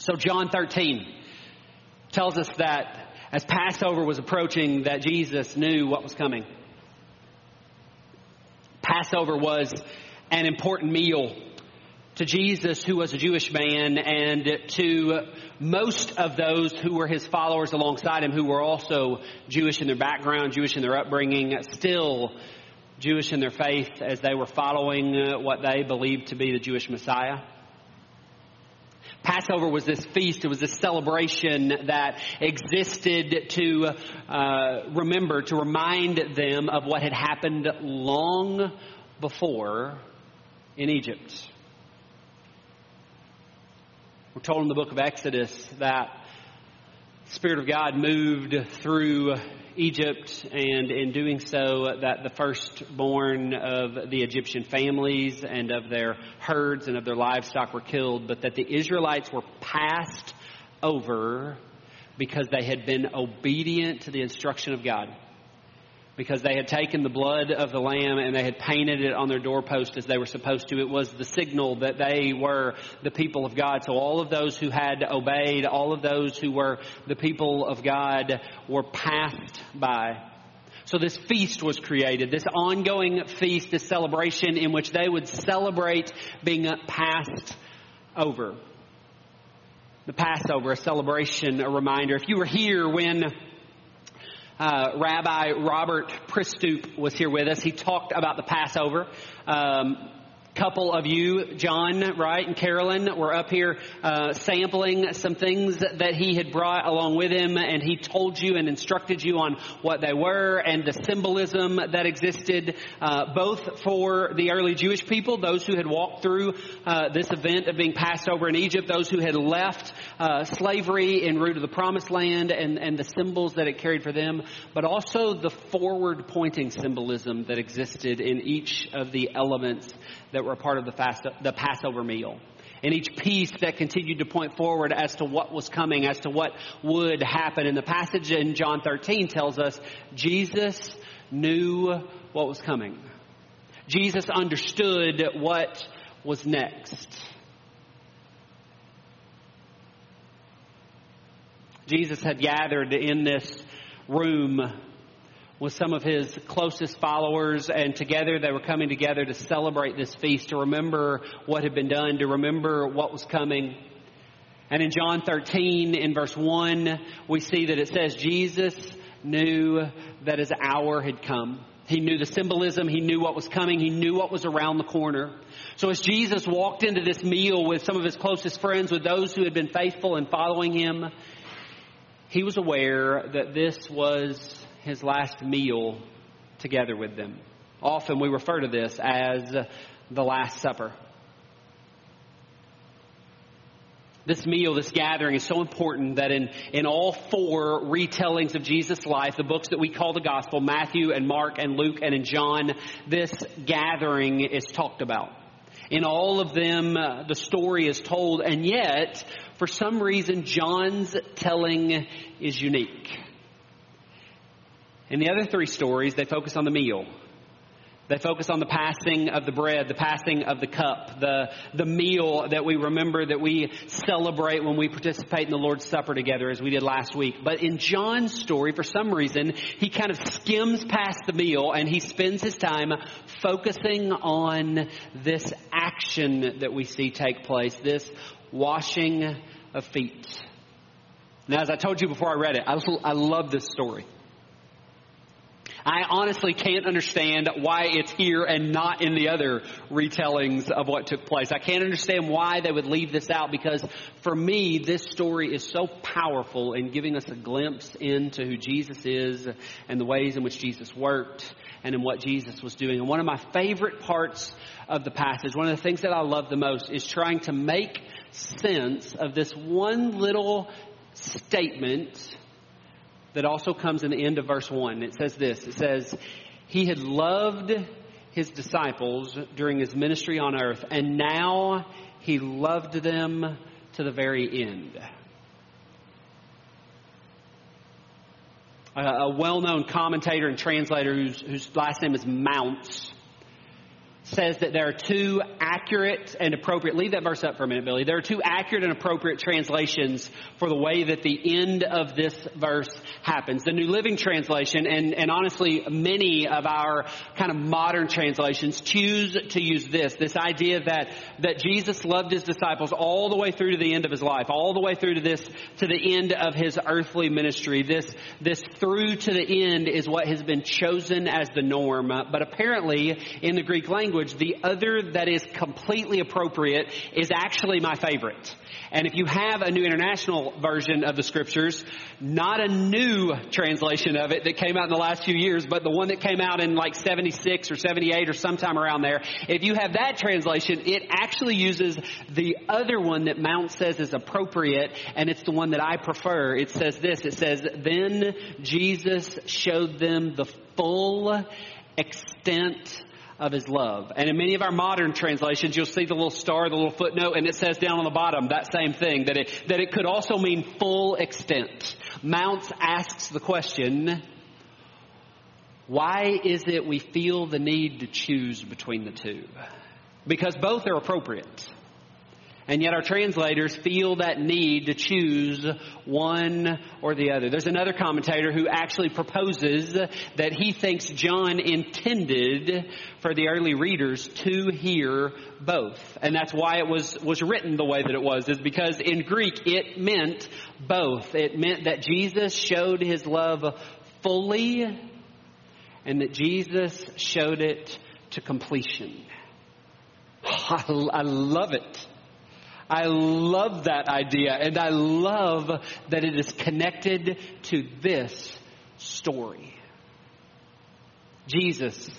So John 13 tells us that as Passover was approaching that Jesus knew what was coming. Passover was an important meal to Jesus, who was a Jewish man, and to most of those who were his followers alongside him, who were also Jewish in their background, Jewish in their upbringing, still Jewish in their faith as they were following uh, what they believed to be the Jewish Messiah. Passover was this feast, it was this celebration that existed to uh, remember, to remind them of what had happened long before in Egypt. We're told in the book of Exodus that Spirit of God moved through Egypt, and in doing so, that the firstborn of the Egyptian families and of their herds and of their livestock were killed, but that the Israelites were passed over because they had been obedient to the instruction of God because they had taken the blood of the lamb and they had painted it on their doorpost as they were supposed to. It was the signal that they were the people of God. So all of those who had obeyed, all of those who were the people of God were passed by. So this feast was created, this ongoing feast, this celebration in which they would celebrate being passed over. The Passover, a celebration, a reminder. If you were here when uh, Rabbi Robert Pristoop was here with us. He talked about the Passover. Um, couple of you, John, right, and Carolyn, were up here uh, sampling some things that he had brought along with him, and he told you and instructed you on what they were and the symbolism that existed, uh, both for the early Jewish people, those who had walked through uh, this event of being passed over in Egypt, those who had left uh, slavery en route to the Promised Land, and, and the symbols that it carried for them, but also the forward-pointing symbolism that existed in each of the elements that were a part of the, fast, the Passover meal. And each piece that continued to point forward as to what was coming, as to what would happen. And the passage in John 13 tells us Jesus knew what was coming. Jesus understood what was next. Jesus had gathered in this room with some of his closest followers, and together they were coming together to celebrate this feast, to remember what had been done, to remember what was coming. And in John 13, in verse 1, we see that it says, Jesus knew that his hour had come. He knew the symbolism. He knew what was coming. He knew what was around the corner. So as Jesus walked into this meal with some of his closest friends, with those who had been faithful and following him, he was aware that this was his last meal together with them. Often we refer to this as the Last Supper. This meal, this gathering is so important that in, in all four retellings of Jesus' life, the books that we call the gospel, Matthew and Mark and Luke and in John, this gathering is talked about. In all of them, uh, the story is told, and yet, for some reason, John's telling is unique. In the other three stories, they focus on the meal. They focus on the passing of the bread, the passing of the cup, the, the meal that we remember that we celebrate when we participate in the Lord's Supper together as we did last week. But in John's story, for some reason, he kind of skims past the meal and he spends his time focusing on this action that we see take place, this washing of feet. Now, as I told you before I read it, I, I love this story. I honestly can't understand why it's here and not in the other retellings of what took place. I can't understand why they would leave this out because for me, this story is so powerful in giving us a glimpse into who Jesus is and the ways in which Jesus worked and in what Jesus was doing. And one of my favorite parts of the passage, one of the things that I love the most is trying to make sense of this one little statement that also comes in the end of verse 1. It says this It says, He had loved his disciples during his ministry on earth, and now he loved them to the very end. A, well known commentator and translator whose, whose last name is Mounce says that there are two accurate and appropriate, leave that verse up for a minute, Billy. There are two accurate and appropriate translations for the way that the end of this verse happens. The New Living Translation and, and honestly many of our kind of modern translations choose to use this, this idea that, that Jesus loved his disciples all the way through to the end of his life, all the way through to this, to the end of his earthly ministry. This, this through to the end is what has been chosen as the norm. But apparently in the Greek language, language, the other that is completely appropriate is actually my favorite. And if you have a new international version of the scriptures, not a new translation of it that came out in the last few years, but the one that came out in like 76 or 78 or sometime around there, if you have that translation, it actually uses the other one that Mounce says is appropriate, and it's the one that I prefer. It says this, it says, then Jesus showed them the full extent of his love. And in many of our modern translations, you'll see the little star, the little footnote, and it says down on the bottom that same thing, that it, that it could also mean full extent. Mounce asks the question, why is it we feel the need to choose between the two? Because both are appropriate. And yet our translators feel that need to choose one or the other. There's another commentator who actually proposes that he thinks John intended for the early readers to hear both. And that's why it was, was written the way that it was, is because in Greek it meant both. It meant that Jesus showed his love fully and that Jesus showed it to completion. I, I love it. I love that idea and I love that it is connected to this story. Jesus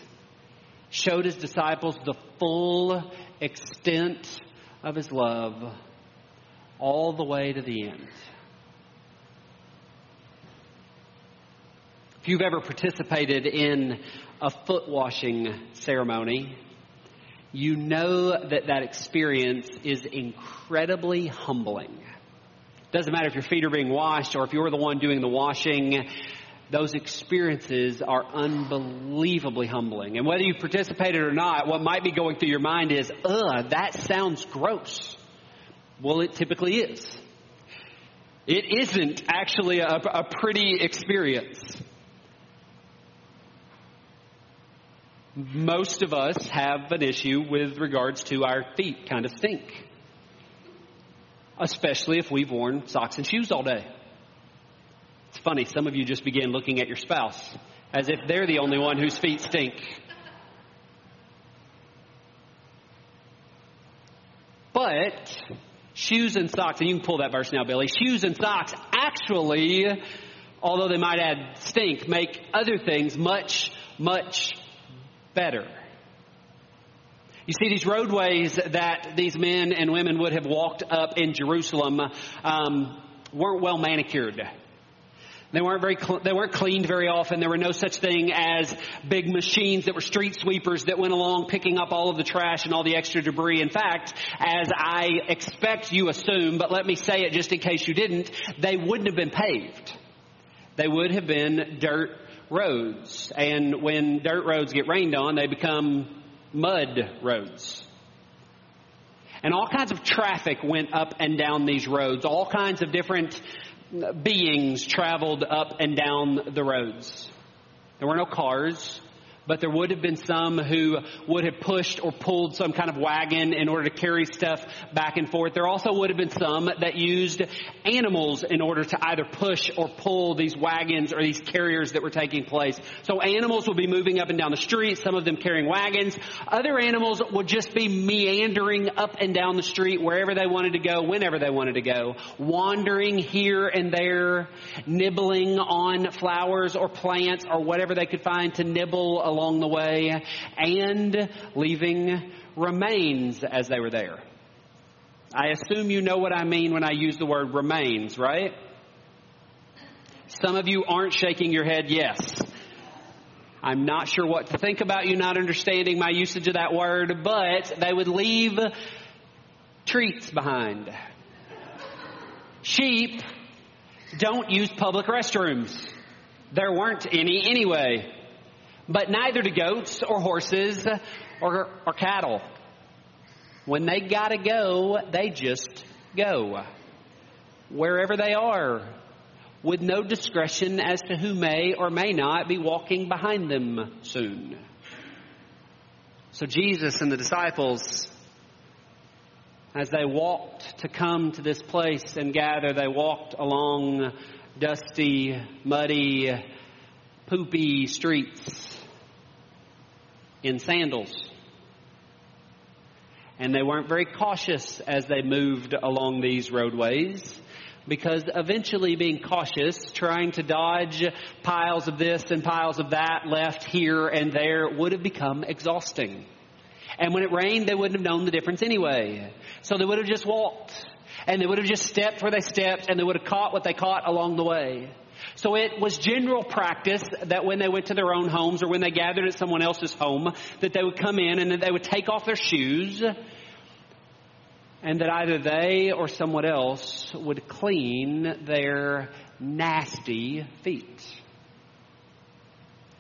showed his disciples the full extent of his love all the way to the end. If you've ever participated in a foot washing ceremony, you know that that experience is incredibly humbling. Doesn't matter if your feet are being washed or if you're the one doing the washing, those experiences are unbelievably humbling. And whether you participated or not, what might be going through your mind is, ugh, that sounds gross. Well, it typically is. It isn't actually a, a pretty experience. Most of us have an issue with regards to our feet kind of stink. Especially if we've worn socks and shoes all day. It's funny, some of you just begin looking at your spouse as if they're the only one whose feet stink. But shoes and socks, and you can pull that verse now, Billy. Shoes and socks actually, although they might add stink, make other things much, much better. You see, these roadways that these men and women would have walked up in Jerusalem um, weren't well manicured. They weren't very, cl- they weren't cleaned very often. There were no such thing as big machines that were street sweepers that went along picking up all of the trash and all the extra debris. In fact, as I expect you assume, but let me say it just in case you didn't, they wouldn't have been paved. They would have been dirt roads. And when dirt roads get rained on, they become mud roads. And all kinds of traffic went up and down these roads. All kinds of different beings traveled up and down the roads. There were no cars but there would have been some who would have pushed or pulled some kind of wagon in order to carry stuff back and forth. There also would have been some that used animals in order to either push or pull these wagons or these carriers that were taking place. So animals would be moving up and down the street, some of them carrying wagons. Other animals would just be meandering up and down the street wherever they wanted to go, whenever they wanted to go, wandering here and there, nibbling on flowers or plants or whatever they could find to nibble along the way and leaving remains as they were there. I assume you know what I mean when I use the word remains, right? Some of you aren't shaking your head yes. I'm not sure what to think about you not understanding my usage of that word, but they would leave treats behind. Sheep don't use public restrooms. There weren't any anyway. But neither to goats or horses or, or cattle. When they gotta go, they just go. Wherever they are, with no discretion as to who may or may not be walking behind them soon. So Jesus and the disciples, as they walked to come to this place and gather, they walked along dusty, muddy, poopy streets in sandals. And they weren't very cautious as they moved along these roadways because eventually being cautious, trying to dodge piles of this and piles of that left here and there would have become exhausting. And when it rained, they wouldn't have known the difference anyway. So they would have just walked. And they would have just stepped where they stepped and they would have caught what they caught along the way. So it was general practice that when they went to their own homes or when they gathered at someone else's home, that they would come in and that they would take off their shoes and that either they or someone else would clean their nasty feet.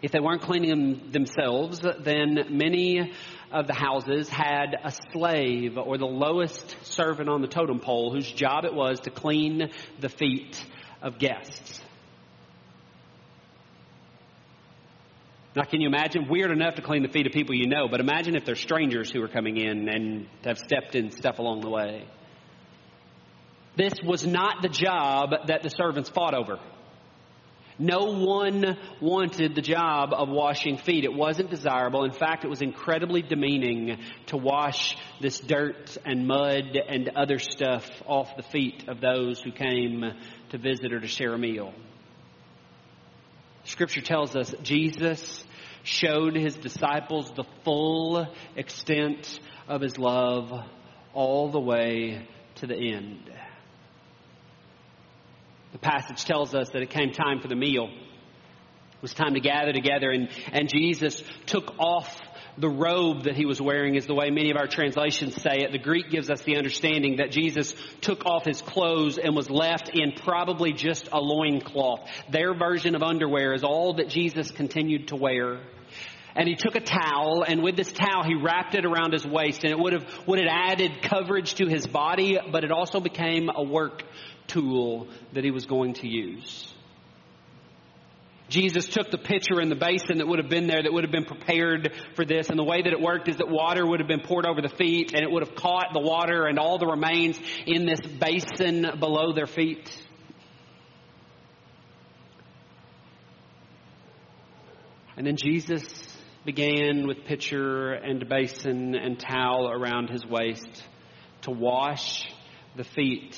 If they weren't cleaning them themselves, then many of the houses had a slave or the lowest servant on the totem pole whose job it was to clean the feet of guests. Now, can you imagine? Weird enough to clean the feet of people you know, but imagine if they're strangers who are coming in and have stepped in stuff along the way. This was not the job that the servants fought over. No one wanted the job of washing feet. It wasn't desirable. In fact, it was incredibly demeaning to wash this dirt and mud and other stuff off the feet of those who came to visit or to share a meal. Scripture tells us Jesus showed his disciples the full extent of his love all the way to the end. The passage tells us that it came time for the meal. It was time to gather together and, and Jesus took off the robe that he was wearing is the way many of our translations say it. The Greek gives us the understanding that Jesus took off his clothes and was left in probably just a loincloth. Their version of underwear is all that Jesus continued to wear. And he took a towel, and with this towel, he wrapped it around his waist, and it would have, would have added coverage to his body, but it also became a work tool that he was going to use. Jesus took the pitcher and the basin that would have been there that would have been prepared for this. And the way that it worked is that water would have been poured over the feet and it would have caught the water and all the remains in this basin below their feet. And then Jesus began with pitcher and basin and towel around his waist to wash the feet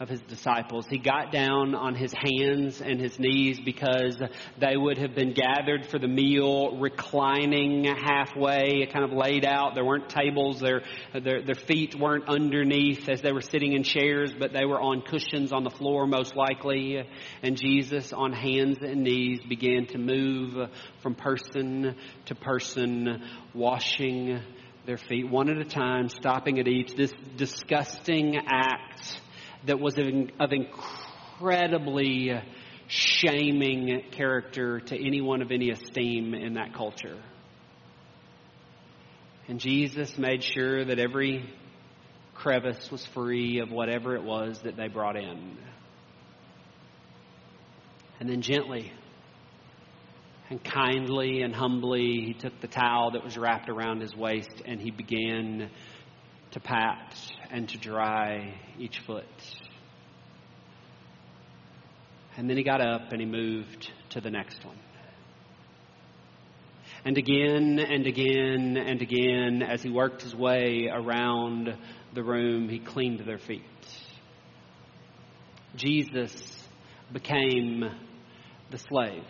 of his disciples. He got down on his hands and his knees because they would have been gathered for the meal, reclining halfway, kind of laid out. There weren't tables. Their, their, their feet weren't underneath as they were sitting in chairs, but they were on cushions on the floor most likely. And Jesus on hands and knees began to move from person to person, washing their feet one at a time, stopping at each. This disgusting act that was of incredibly shaming character to anyone of any esteem in that culture. And Jesus made sure that every crevice was free of whatever it was that they brought in. And then gently and kindly and humbly, he took the towel that was wrapped around his waist and he began to pat and to dry each foot. And then he got up and he moved to the next one. And again and again and again, as he worked his way around the room, he cleaned their feet. Jesus became the slave.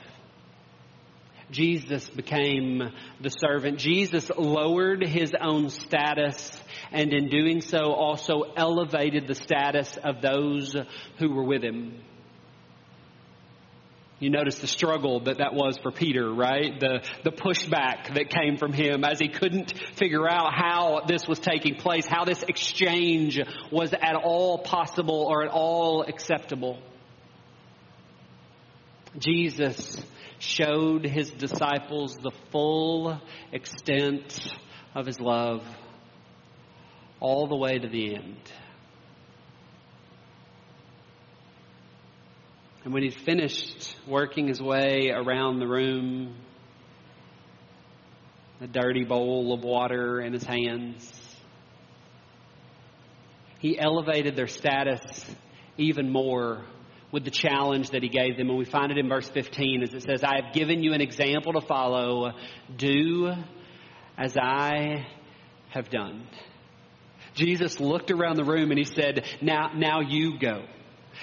Jesus became the servant. Jesus lowered his own status and in doing so also elevated the status of those who were with him. You notice the struggle that that was for Peter, right? The, the pushback that came from him as he couldn't figure out how this was taking place, how this exchange was at all possible or at all acceptable. Jesus showed his disciples the full extent of his love all the way to the end. And when he'd finished working his way around the room, a dirty bowl of water in his hands, he elevated their status even more with the challenge that he gave them. And we find it in verse 15 as it says, I have given you an example to follow. Do as I have done. Jesus looked around the room and he said, Now, now you go.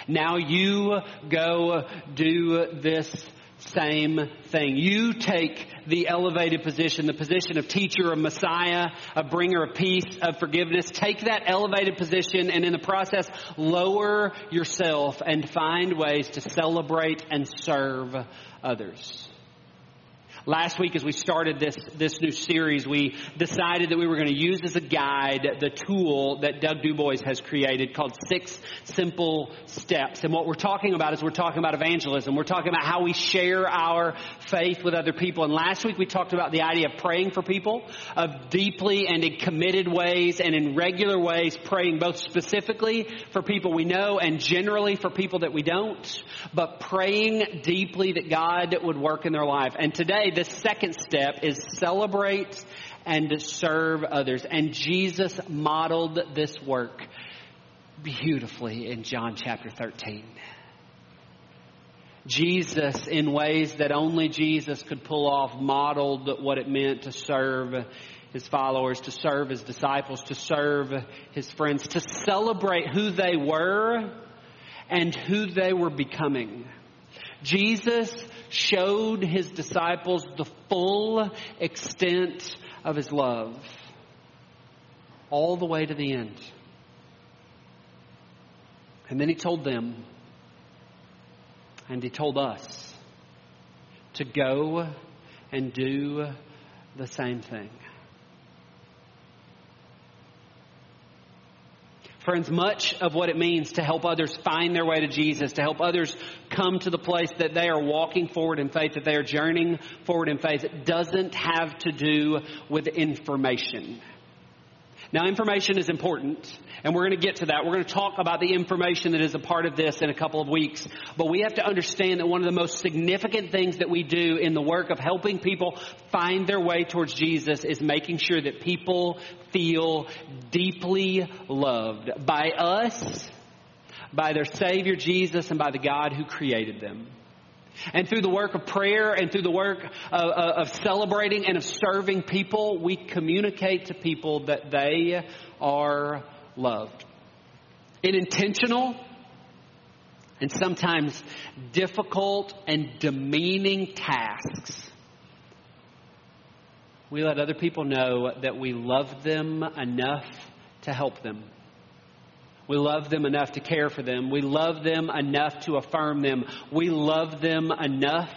Now you go do this same thing. You take the elevated position, the position of teacher, of Messiah, a bringer of peace, of forgiveness. Take that elevated position and in the process lower yourself and find ways to celebrate and serve others. Last week, as we started this, this new series, we decided that we were going to use as a guide the tool that Doug Dubois has created called Six Simple Steps. And what we're talking about is we're talking about evangelism. We're talking about how we share our faith with other people. And last week we talked about the idea of praying for people, of deeply and in committed ways and in regular ways praying both specifically for people we know and generally for people that we don't, but praying deeply that God would work in their life. And today, the second step is celebrate and serve others. And Jesus modeled this work beautifully in John chapter 13. Jesus, in ways that only Jesus could pull off, modeled what it meant to serve his followers, to serve his disciples, to serve his friends, to celebrate who they were and who they were becoming. Jesus showed his disciples the full extent of his love all the way to the end. And then he told them, and he told us, to go and do the same thing. Friends, much of what it means to help others find their way to Jesus, to help others come to the place that they are walking forward in faith, that they are journeying forward in faith, it doesn't have to do with information. Now, information is important, and we're going to get to that. We're going to talk about the information that is a part of this in a couple of weeks. But we have to understand that one of the most significant things that we do in the work of helping people find their way towards Jesus is making sure that people feel deeply loved by us, by their Savior Jesus, and by the God who created them. And through the work of prayer and through the work of, of, celebrating and of serving people, we communicate to people that they are loved. In intentional and sometimes difficult and demeaning tasks, we let other people know that we love them enough to help them. We love them enough to care for them. We love them enough to affirm them. We love them enough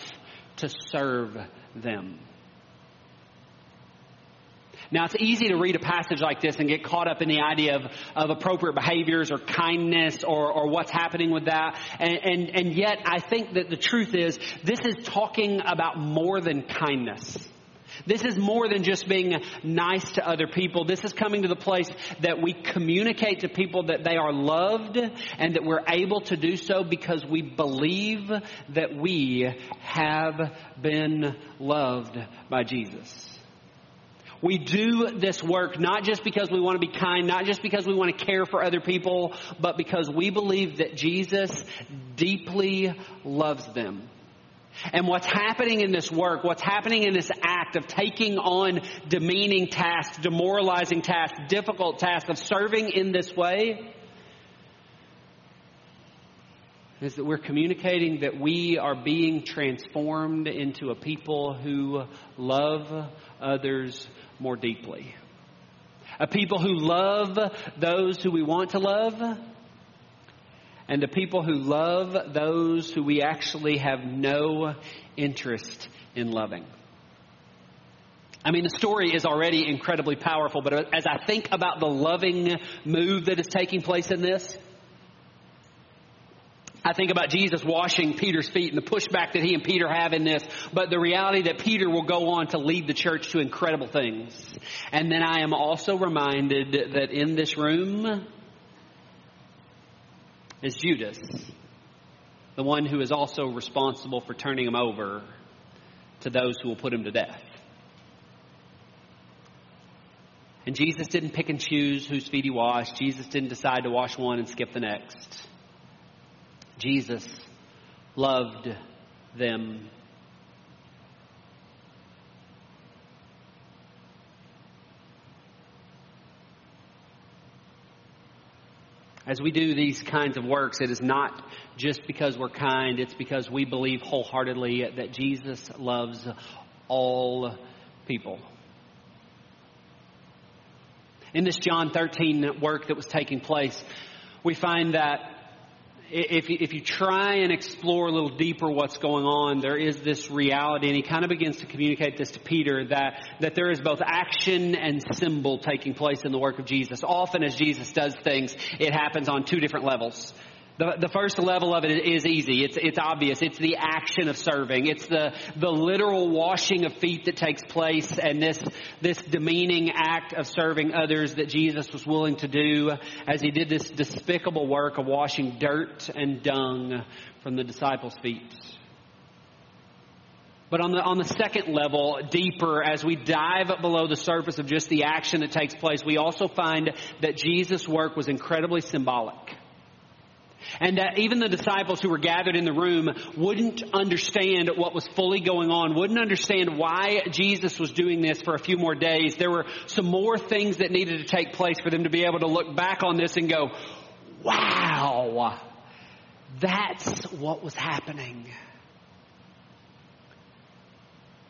to serve them. Now, it's easy to read a passage like this and get caught up in the idea of, of appropriate behaviors or kindness or, or what's happening with that. And, and, and yet, I think that the truth is, this is talking about more than kindness. This is more than just being nice to other people. This is coming to the place that we communicate to people that they are loved and that we're able to do so because we believe that we have been loved by Jesus. We do this work not just because we want to be kind, not just because we want to care for other people, but because we believe that Jesus deeply loves them. And what's happening in this work, what's happening in this act of taking on demeaning tasks, demoralizing tasks, difficult tasks, of serving in this way, is that we're communicating that we are being transformed into a people who love others more deeply. A people who love those who we want to love and the people who love those who we actually have no interest in loving. I mean, the story is already incredibly powerful, but as I think about the loving move that is taking place in this, I think about Jesus washing Peter's feet and the pushback that he and Peter have in this, but the reality that Peter will go on to lead the church to incredible things. And then I am also reminded that in this room is Judas, the one who is also responsible for turning him over to those who will put him to death. And Jesus didn't pick and choose whose feet he washed. Jesus didn't decide to wash one and skip the next. Jesus loved them. As we do these kinds of works, it is not just because we're kind, it's because we believe wholeheartedly that Jesus loves all people. In this John 13 work that was taking place, we find that if you, if you try and explore a little deeper what's going on, there is this reality, and he kind of begins to communicate this to Peter that, that there is both action and symbol taking place in the work of Jesus. Often as Jesus does things, it happens on two different levels. The, the first level of it is easy. It's, it's obvious. It's the action of serving. It's the, the literal washing of feet that takes place and this, this demeaning act of serving others that Jesus was willing to do as he did this despicable work of washing dirt and dung from the disciples' feet. But on the, on the second level, deeper, as we dive below the surface of just the action that takes place, we also find that Jesus' work was incredibly symbolic. And that even the disciples who were gathered in the room wouldn't understand what was fully going on, wouldn't understand why Jesus was doing this for a few more days. There were some more things that needed to take place for them to be able to look back on this and go, wow, that's what was happening.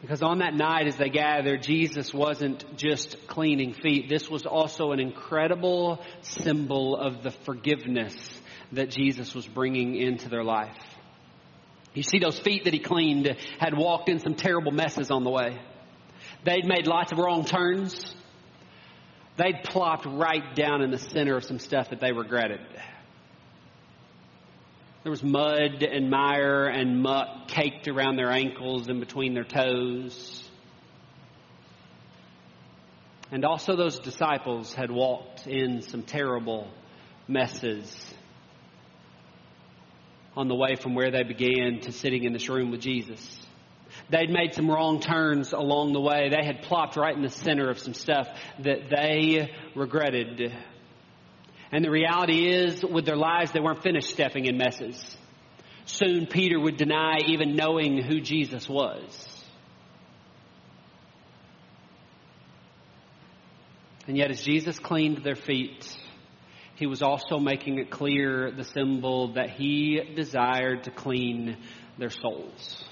Because on that night as they gathered, Jesus wasn't just cleaning feet. This was also an incredible symbol of the forgiveness that Jesus was bringing into their life. You see, those feet that he cleaned had walked in some terrible messes on the way. They'd made lots of wrong turns. They'd plopped right down in the center of some stuff that they regretted. There was mud and mire and muck caked around their ankles and between their toes. And also, those disciples had walked in some terrible messes on the way from where they began to sitting in this room with Jesus. They'd made some wrong turns along the way. They had plopped right in the center of some stuff that they regretted. And the reality is, with their lives, they weren't finished stepping in messes. Soon Peter would deny even knowing who Jesus was. And yet, as Jesus cleaned their feet, he was also making it clear the symbol that he desired to clean their souls.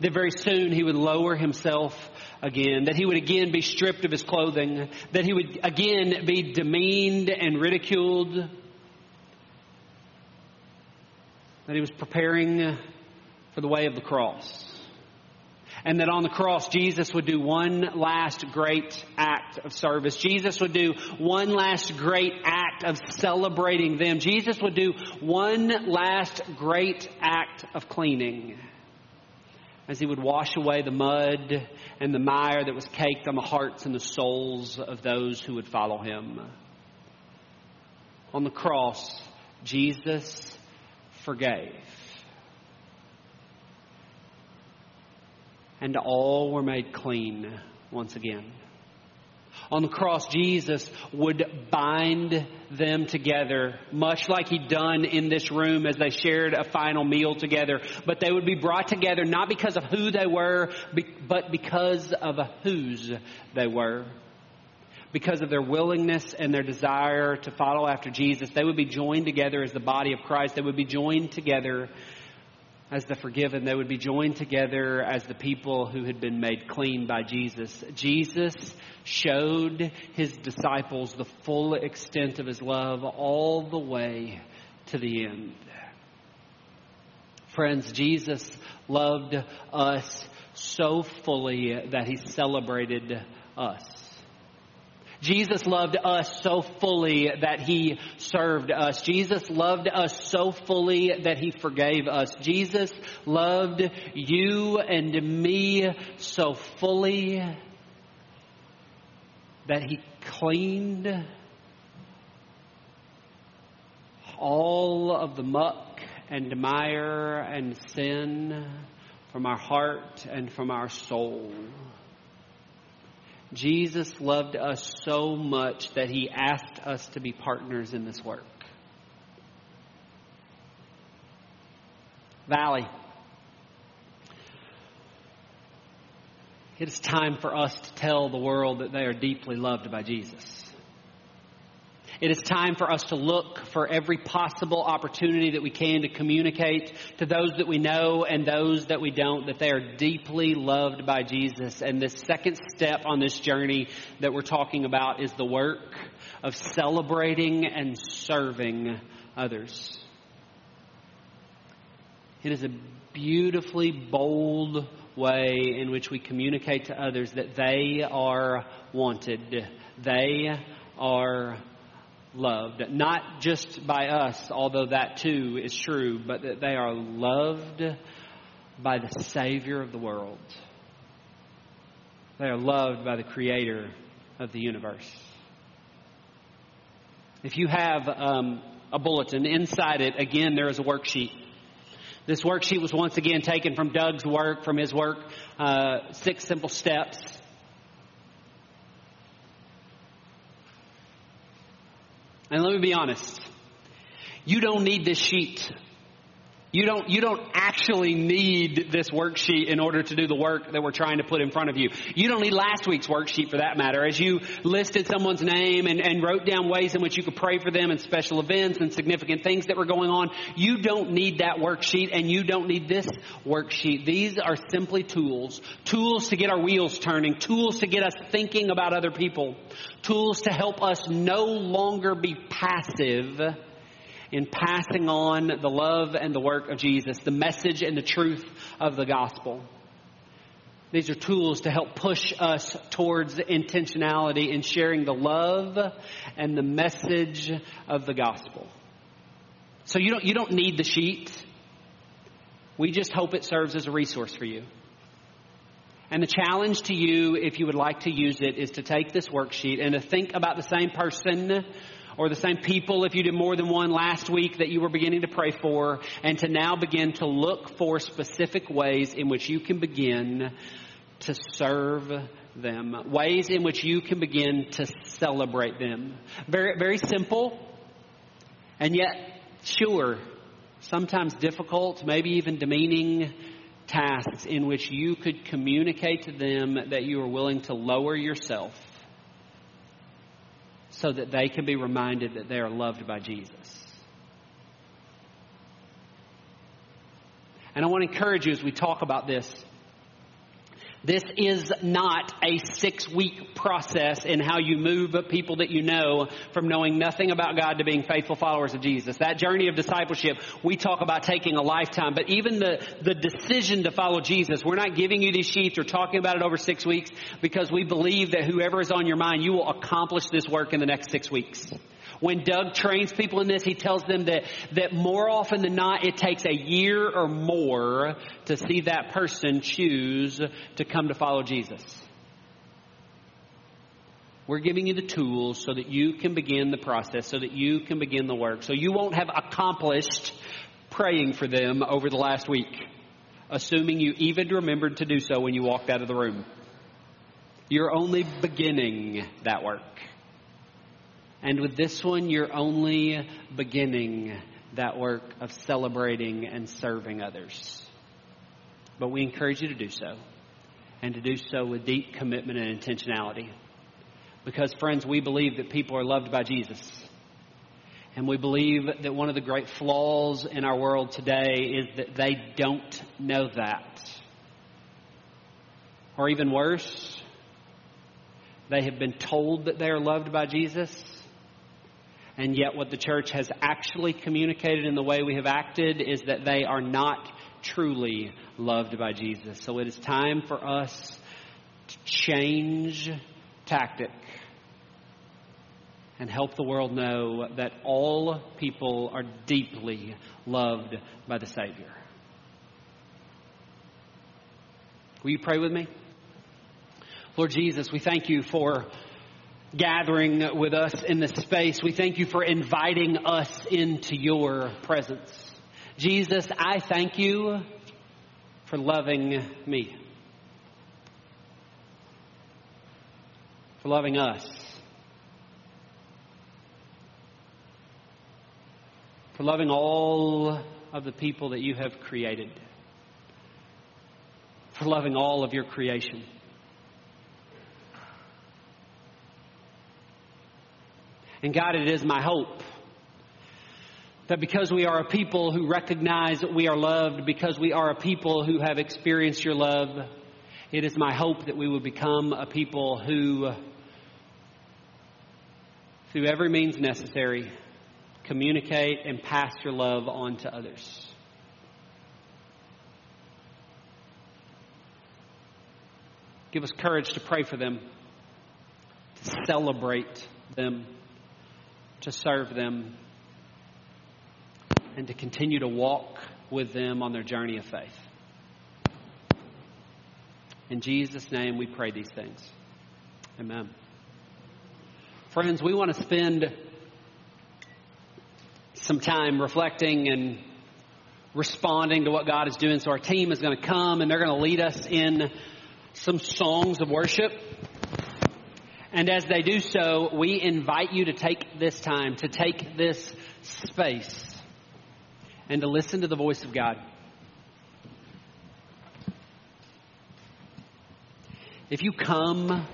That very soon he would lower himself again, that he would again be stripped of his clothing, that he would again be demeaned and ridiculed, that he was preparing for the way of the cross and that on the cross, Jesus would do one last great act of service. Jesus would do one last great act of celebrating them. Jesus would do one last great act of cleaning as he would wash away the mud and the mire that was caked on the hearts and the souls of those who would follow him. On the cross, Jesus forgave. And all were made clean once again. On the cross, Jesus would bind them together, much like he'd done in this room as they shared a final meal together. But they would be brought together not because of who they were, but because of whose they were. Because of their willingness and their desire to follow after Jesus, they would be joined together as the body of Christ. They would be joined together as the forgiven, they would be joined together as the people who had been made clean by Jesus. Jesus showed his disciples the full extent of his love all the way to the end. Friends, Jesus loved us so fully that he celebrated us. Jesus loved us so fully that he served us. Jesus loved us so fully that he forgave us. Jesus loved you and me so fully that he cleaned all of the muck and mire and sin from our heart and from our soul. Jesus loved us so much that he asked us to be partners in this work. Valley. It is time for us to tell the world that they are deeply loved by Jesus. It is time for us to look for every possible opportunity that we can to communicate to those that we know and those that we don't that they are deeply loved by Jesus. And the second step on this journey that we're talking about is the work of celebrating and serving others. It is a beautifully bold way in which we communicate to others that they are wanted. They are loved. Not just by us, although that too is true, but that they are loved by the Savior of the world. They are loved by the Creator of the universe. If you have um, a bulletin, inside it, again, there is a worksheet. This worksheet was once again taken from Doug's work, from his work, uh, Six Simple Steps. And let me be honest. You don't need this sheet. You don't, you don't actually need this worksheet in order to do the work that we're trying to put in front of you. You don't need last week's worksheet for that matter. As you listed someone's name and, and wrote down ways in which you could pray for them and special events and significant things that were going on, you don't need that worksheet and you don't need this worksheet. These are simply tools. Tools to get our wheels turning. Tools to get us thinking about other people. Tools to help us no longer be passive in passing on the love and the work of Jesus, the message and the truth of the gospel. These are tools to help push us towards intentionality in sharing the love and the message of the gospel. So you don't, you don't need the sheet. We just hope it serves as a resource for you. And the challenge to you, if you would like to use it, is to take this worksheet and to think about the same person or the same people if you did more than one last week that you were beginning to pray for, and to now begin to look for specific ways in which you can begin to serve them, ways in which you can begin to celebrate them. Very, very simple, and yet, sure, sometimes difficult, maybe even demeaning tasks in which you could communicate to them that you are willing to lower yourself so that they can be reminded that they are loved by Jesus. And I want to encourage you as we talk about this this is not a six week process in how you move people that you know from knowing nothing about God to being faithful followers of Jesus. That journey of discipleship, we talk about taking a lifetime, but even the, the decision to follow Jesus, we're not giving you these sheets or talking about it over six weeks because we believe that whoever is on your mind, you will accomplish this work in the next six weeks. When Doug trains people in this, he tells them that, that more often than not, it takes a year or more to see that person choose to come to follow Jesus. We're giving you the tools so that you can begin the process, so that you can begin the work. So you won't have accomplished praying for them over the last week, assuming you even remembered to do so when you walked out of the room. You're only beginning that work. And with this one, you're only beginning that work of celebrating and serving others. But we encourage you to do so, and to do so with deep commitment and intentionality. Because, friends, we believe that people are loved by Jesus. And we believe that one of the great flaws in our world today is that they don't know that. Or even worse, they have been told that they are loved by Jesus, and yet, what the church has actually communicated in the way we have acted is that they are not truly loved by Jesus. So it is time for us to change tactic and help the world know that all people are deeply loved by the Savior. Will you pray with me? Lord Jesus, we thank you for gathering with us in this space. We thank you for inviting us into your presence. Jesus, I thank you for loving me, for loving us, for loving all of the people that you have created, for loving all of your creation. And God, it is my hope that because we are a people who recognize that we are loved, because we are a people who have experienced your love, it is my hope that we will become a people who, through every means necessary, communicate and pass your love on to others. Give us courage to pray for them, to celebrate them to serve them, and to continue to walk with them on their journey of faith. In Jesus' name, we pray these things. Amen. Friends, we want to spend some time reflecting and responding to what God is doing. So, our team is going to come and they're going to lead us in some songs of worship. And as they do so, we invite you to take this time, to take this space, and to listen to the voice of God. If you come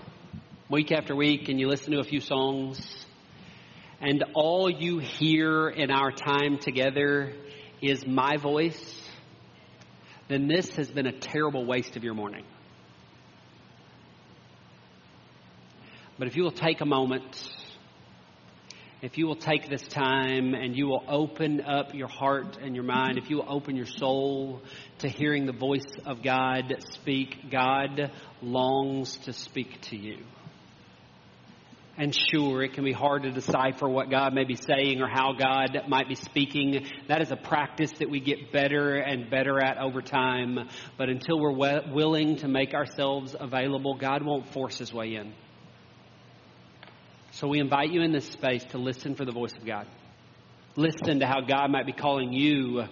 week after week and you listen to a few songs, and all you hear in our time together is my voice, then this has been a terrible waste of your morning. But if you will take a moment, if you will take this time and you will open up your heart and your mind, if you will open your soul to hearing the voice of God speak, God longs to speak to you. And sure, it can be hard to decipher what God may be saying or how God might be speaking. That is a practice that we get better and better at over time. But until we're willing to make ourselves available, God won't force his way in. So we invite you in this space to listen for the voice of God. Listen to how God might be calling you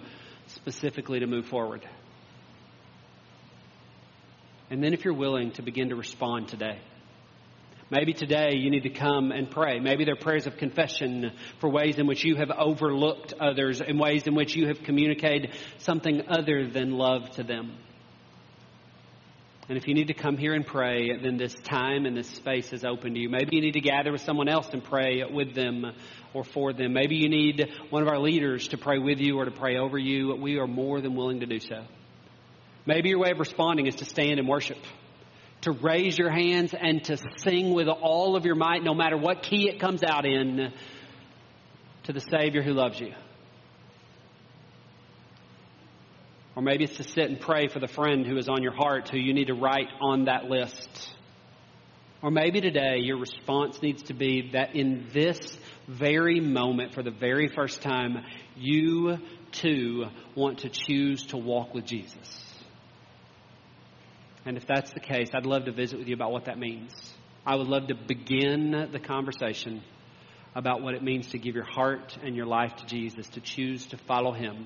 specifically to move forward. And then, if you're willing to begin to respond today, maybe today you need to come and pray. Maybe they're prayers of confession for ways in which you have overlooked others, in ways in which you have communicated something other than love to them. And if you need to come here and pray, then this time and this space is open to you. Maybe you need to gather with someone else and pray with them or for them. Maybe you need one of our leaders to pray with you or to pray over you. We are more than willing to do so. Maybe your way of responding is to stand and worship, to raise your hands and to sing with all of your might, no matter what key it comes out in, to the Savior who loves you. Or maybe it's to sit and pray for the friend who is on your heart who you need to write on that list. Or maybe today your response needs to be that in this very moment, for the very first time, you too want to choose to walk with Jesus. And if that's the case, I'd love to visit with you about what that means. I would love to begin the conversation about what it means to give your heart and your life to Jesus, to choose to follow Him.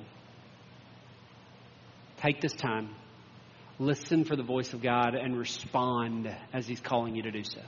Take this time, listen for the voice of God, and respond as He's calling you to do so.